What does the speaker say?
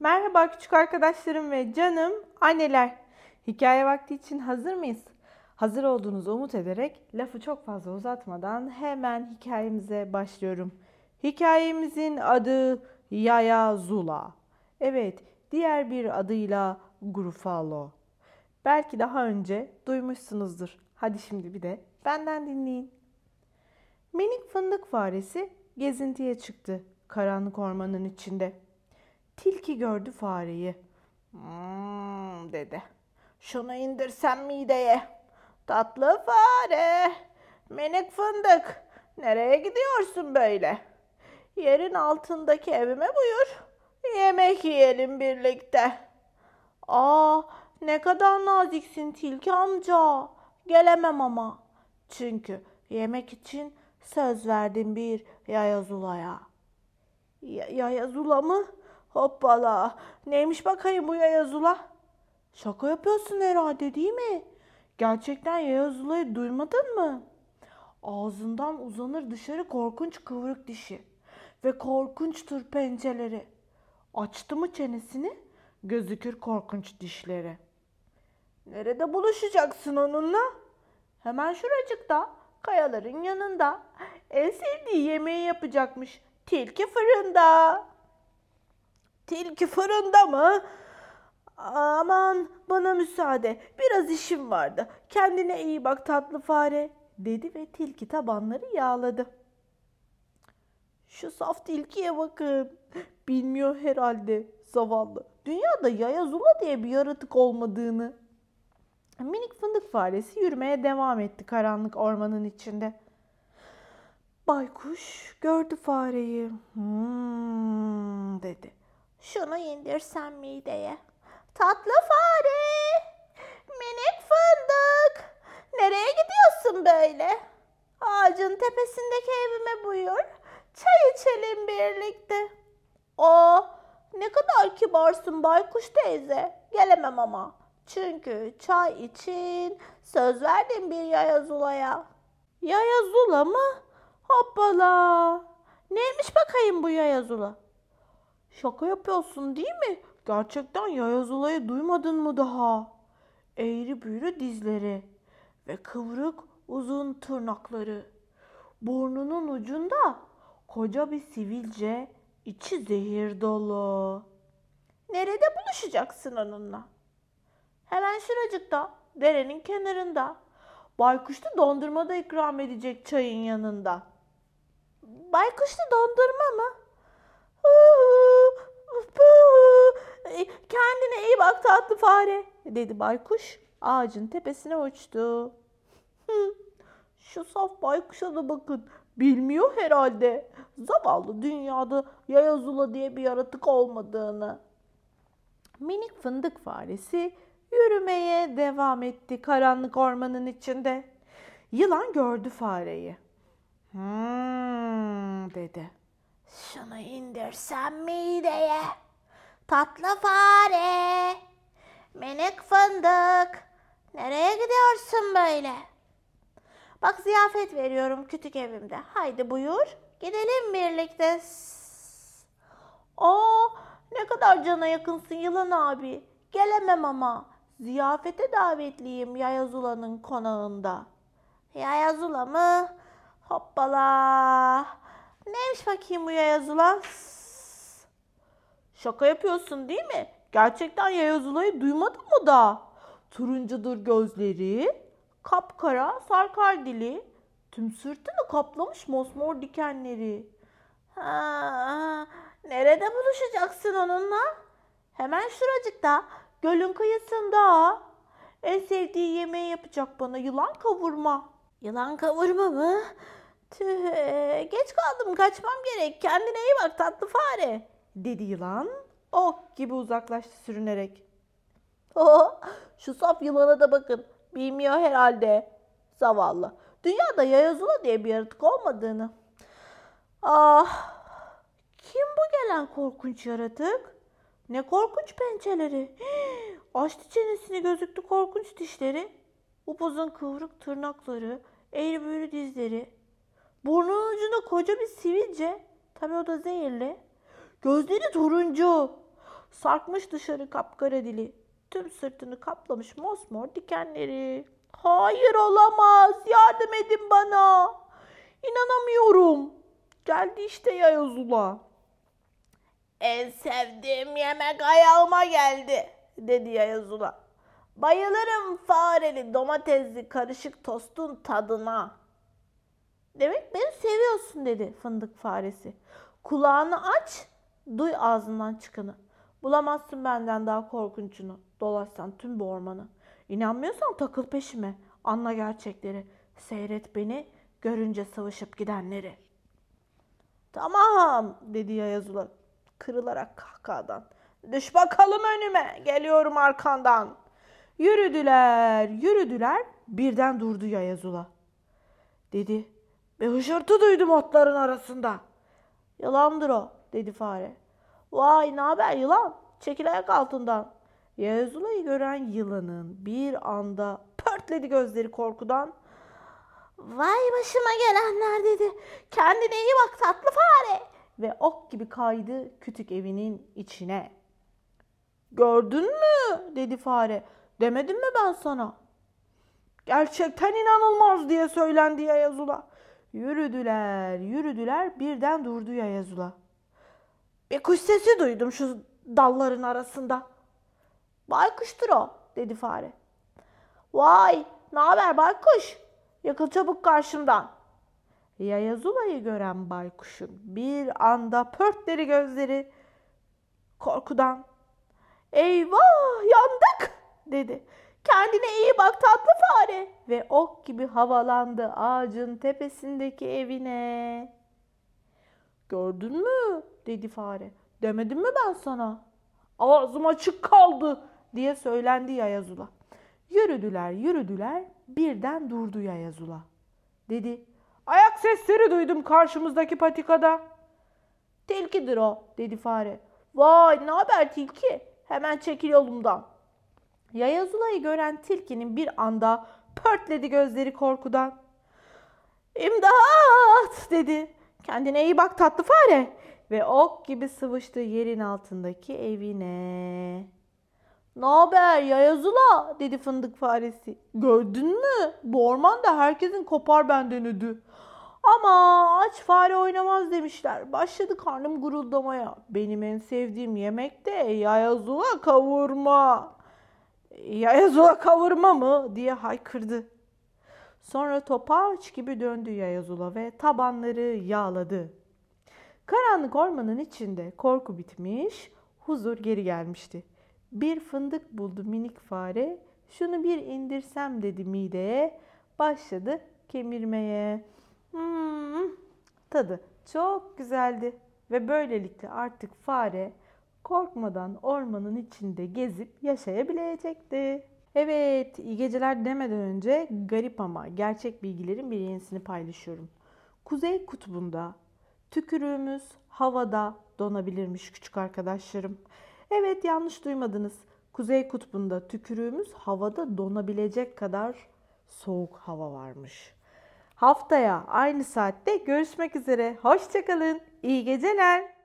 Merhaba küçük arkadaşlarım ve canım anneler. Hikaye vakti için hazır mıyız? Hazır olduğunuzu umut ederek lafı çok fazla uzatmadan hemen hikayemize başlıyorum. Hikayemizin adı Yaya Zula. Evet, diğer bir adıyla Grufalo. Belki daha önce duymuşsunuzdur. Hadi şimdi bir de benden dinleyin. Minik fındık faresi gezintiye çıktı karanlık ormanın içinde. Tilki gördü fareyi. Hmm, dedi. Şunu indirsem mideye. Tatlı fare, minik fındık. Nereye gidiyorsun böyle? Yerin altındaki evime buyur. Yemek yiyelim birlikte. Aa, ne kadar naziksin tilki amca. Gelemem ama. Çünkü yemek için söz verdim bir yaya zulaya. Ya, yaya zula mı? Hoppala. Neymiş bakayım bu yaya zula? Şaka yapıyorsun herhalde değil mi? Gerçekten yaya zulayı duymadın mı? Ağzından uzanır dışarı korkunç kıvrık dişi ve korkunçtur pençeleri. Açtı mı çenesini gözükür korkunç dişleri. Nerede buluşacaksın onunla? Hemen şuracıkta, kayaların yanında. En sevdiği yemeği yapacakmış. Tilki fırında. Tilki fırında mı? Aman bana müsaade. Biraz işim vardı. Kendine iyi bak tatlı fare dedi ve tilki tabanları yağladı. Şu saf tilkiye bakın. Bilmiyor herhalde zavallı. Dünyada yaya zula diye bir yaratık olmadığını. Minik fındık faresi yürümeye devam etti karanlık ormanın içinde. Baykuş gördü fareyi. Hmm, dedi. Şunu indirsem mideye. Tatlı fare, minik fındık. Nereye gidiyorsun böyle? Ağacın tepesindeki evime buyur. Çay içelim birlikte. Aa, ne kadar kibarsın baykuş teyze. Gelemem ama. Çünkü çay için söz verdim bir yaya zulaya. Yaya zula mı? Hoppala. Neymiş bakayım bu yaya zula? Şaka yapıyorsun değil mi? Gerçekten yaya zulayı duymadın mı daha? Eğri büğrü dizleri ve kıvrık uzun tırnakları. Burnunun ucunda koca bir sivilce, içi zehir dolu. Nerede buluşacaksın onunla? Hemen şuracıkta, derenin kenarında. Baykuşlu dondurma da ikram edecek çayın yanında. Baykuşlu dondurma mı? E, Kendine iyi bak tatlı fare, dedi baykuş. Ağacın tepesine uçtu. Hı, şu saf baykuşa da bakın. Bilmiyor herhalde. Zavallı dünyada yaya zula diye bir yaratık olmadığını. Minik fındık faresi yürümeye devam etti karanlık ormanın içinde. Yılan gördü fareyi. Hmm, dedi. Şunu indirsem mideye. Tatlı fare. Nereye gidiyorsun böyle? Bak ziyafet veriyorum kütük evimde. Haydi buyur. Gidelim birlikte. Aa, ne kadar cana yakınsın yılan abi. Gelemem ama. Ziyafete davetliyim Yayazula'nın konağında. Yayazula mı? Hoppala. Neymiş bakayım bu Yayazula? Şaka yapıyorsun değil mi? Gerçekten Yayazula'yı duymadın mı da? Turuncudur gözleri, kapkara sarkar dili, tüm sırtını kaplamış mosmor dikenleri. Ha, nerede buluşacaksın onunla? Hemen şuracıkta, gölün kıyısında. En sevdiği yemeği yapacak bana yılan kavurma. Yılan kavurma mı? Tüh, e, geç kaldım kaçmam gerek. Kendine iyi bak tatlı fare. Dedi yılan. Ok gibi uzaklaştı sürünerek. Şu saf yılana da bakın. Bilmiyor herhalde. Zavallı. Dünyada yayazula diye bir yaratık olmadığını. Ah, kim bu gelen korkunç yaratık? Ne korkunç pençeleri. Açtı çenesini gözüktü korkunç dişleri. Upuzun kıvrık tırnakları, eğri büğrü dizleri. Burnunun ucunda koca bir sivilce. Tabii o da zehirli. Gözleri turuncu. Sarkmış dışarı kapkara dili. Tüm sırtını kaplamış mosmor dikenleri. Hayır olamaz. Yardım edin bana. İnanamıyorum. Geldi işte Yayazula. En sevdiğim yemek ayağıma geldi, dedi Yayazula. Bayılırım fareli domatesli karışık tostun tadına. Demek beni seviyorsun dedi fındık faresi. Kulağını aç, duy ağzından çıkanı. Bulamazsın benden daha korkunçunu. Dolaşsan tüm bu ormanı. İnanmıyorsan takıl peşime. Anla gerçekleri. Seyret beni, görünce sıvışıp gidenleri. Tamam dedi Yayazula kırılarak kahkahadan. Düş bakalım önüme, geliyorum arkandan. Yürüdüler, yürüdüler, birden durdu Yayazula. Dedi, bir hışırtı duydum otların arasında. Yılandır o, dedi fare. Vay ne haber yılan, çekil ayak altından. Yayazula'yı gören yılanın bir anda pörtledi gözleri korkudan. Vay başıma gelenler dedi. Kendine iyi bak tatlı fare. Ve ok gibi kaydı kütük evinin içine. Gördün mü? dedi fare. Demedim mi ben sana? Gerçekten inanılmaz diye söylendi Yayazula. Yürüdüler, yürüdüler birden durdu Yayazula. Bir kuş sesi duydum şu dalların arasında. Baykuştur o dedi fare. Vay ne haber baykuş? Yakıl çabuk karşımdan. Yayazula'yı gören baykuşun bir anda pörtleri gözleri korkudan. Eyvah yandık dedi. Kendine iyi bak tatlı fare. Ve ok gibi havalandı ağacın tepesindeki evine. Gördün mü? dedi fare. Demedim mi ben sana? Ağzım açık kaldı diye söylendi Yayazula. Yürüdüler yürüdüler birden durdu Yayazula. Dedi ayak sesleri duydum karşımızdaki patikada. Tilkidir o dedi fare. Vay ne haber tilki? Hemen çekil yolumdan. Yayazula'yı gören tilkinin bir anda pörtledi gözleri korkudan. İmdat dedi. Kendine iyi bak tatlı fare. Ve ok gibi sıvıştı yerin altındaki evine. Ne haber Yayazula dedi fındık faresi. Gördün mü? Bu ormanda herkesin kopar benden ödü. Ama aç fare oynamaz demişler. Başladı karnım guruldamaya. Benim en sevdiğim yemek de Yayazula kavurma. Yayazula kavurma mı diye haykırdı. Sonra topaç gibi döndü Yayazula ve tabanları yağladı. Karanlık ormanın içinde korku bitmiş, huzur geri gelmişti. Bir fındık buldu minik fare. Şunu bir indirsem dedi mideye. Başladı kemirmeye. Hmm, tadı çok güzeldi. Ve böylelikle artık fare korkmadan ormanın içinde gezip yaşayabilecekti. Evet, iyi geceler demeden önce garip ama gerçek bilgilerin bir yenisini paylaşıyorum. Kuzey kutbunda tükürüğümüz havada donabilirmiş küçük arkadaşlarım. Evet yanlış duymadınız. Kuzey kutbunda tükürüğümüz havada donabilecek kadar soğuk hava varmış. Haftaya aynı saatte görüşmek üzere. Hoşçakalın. İyi geceler.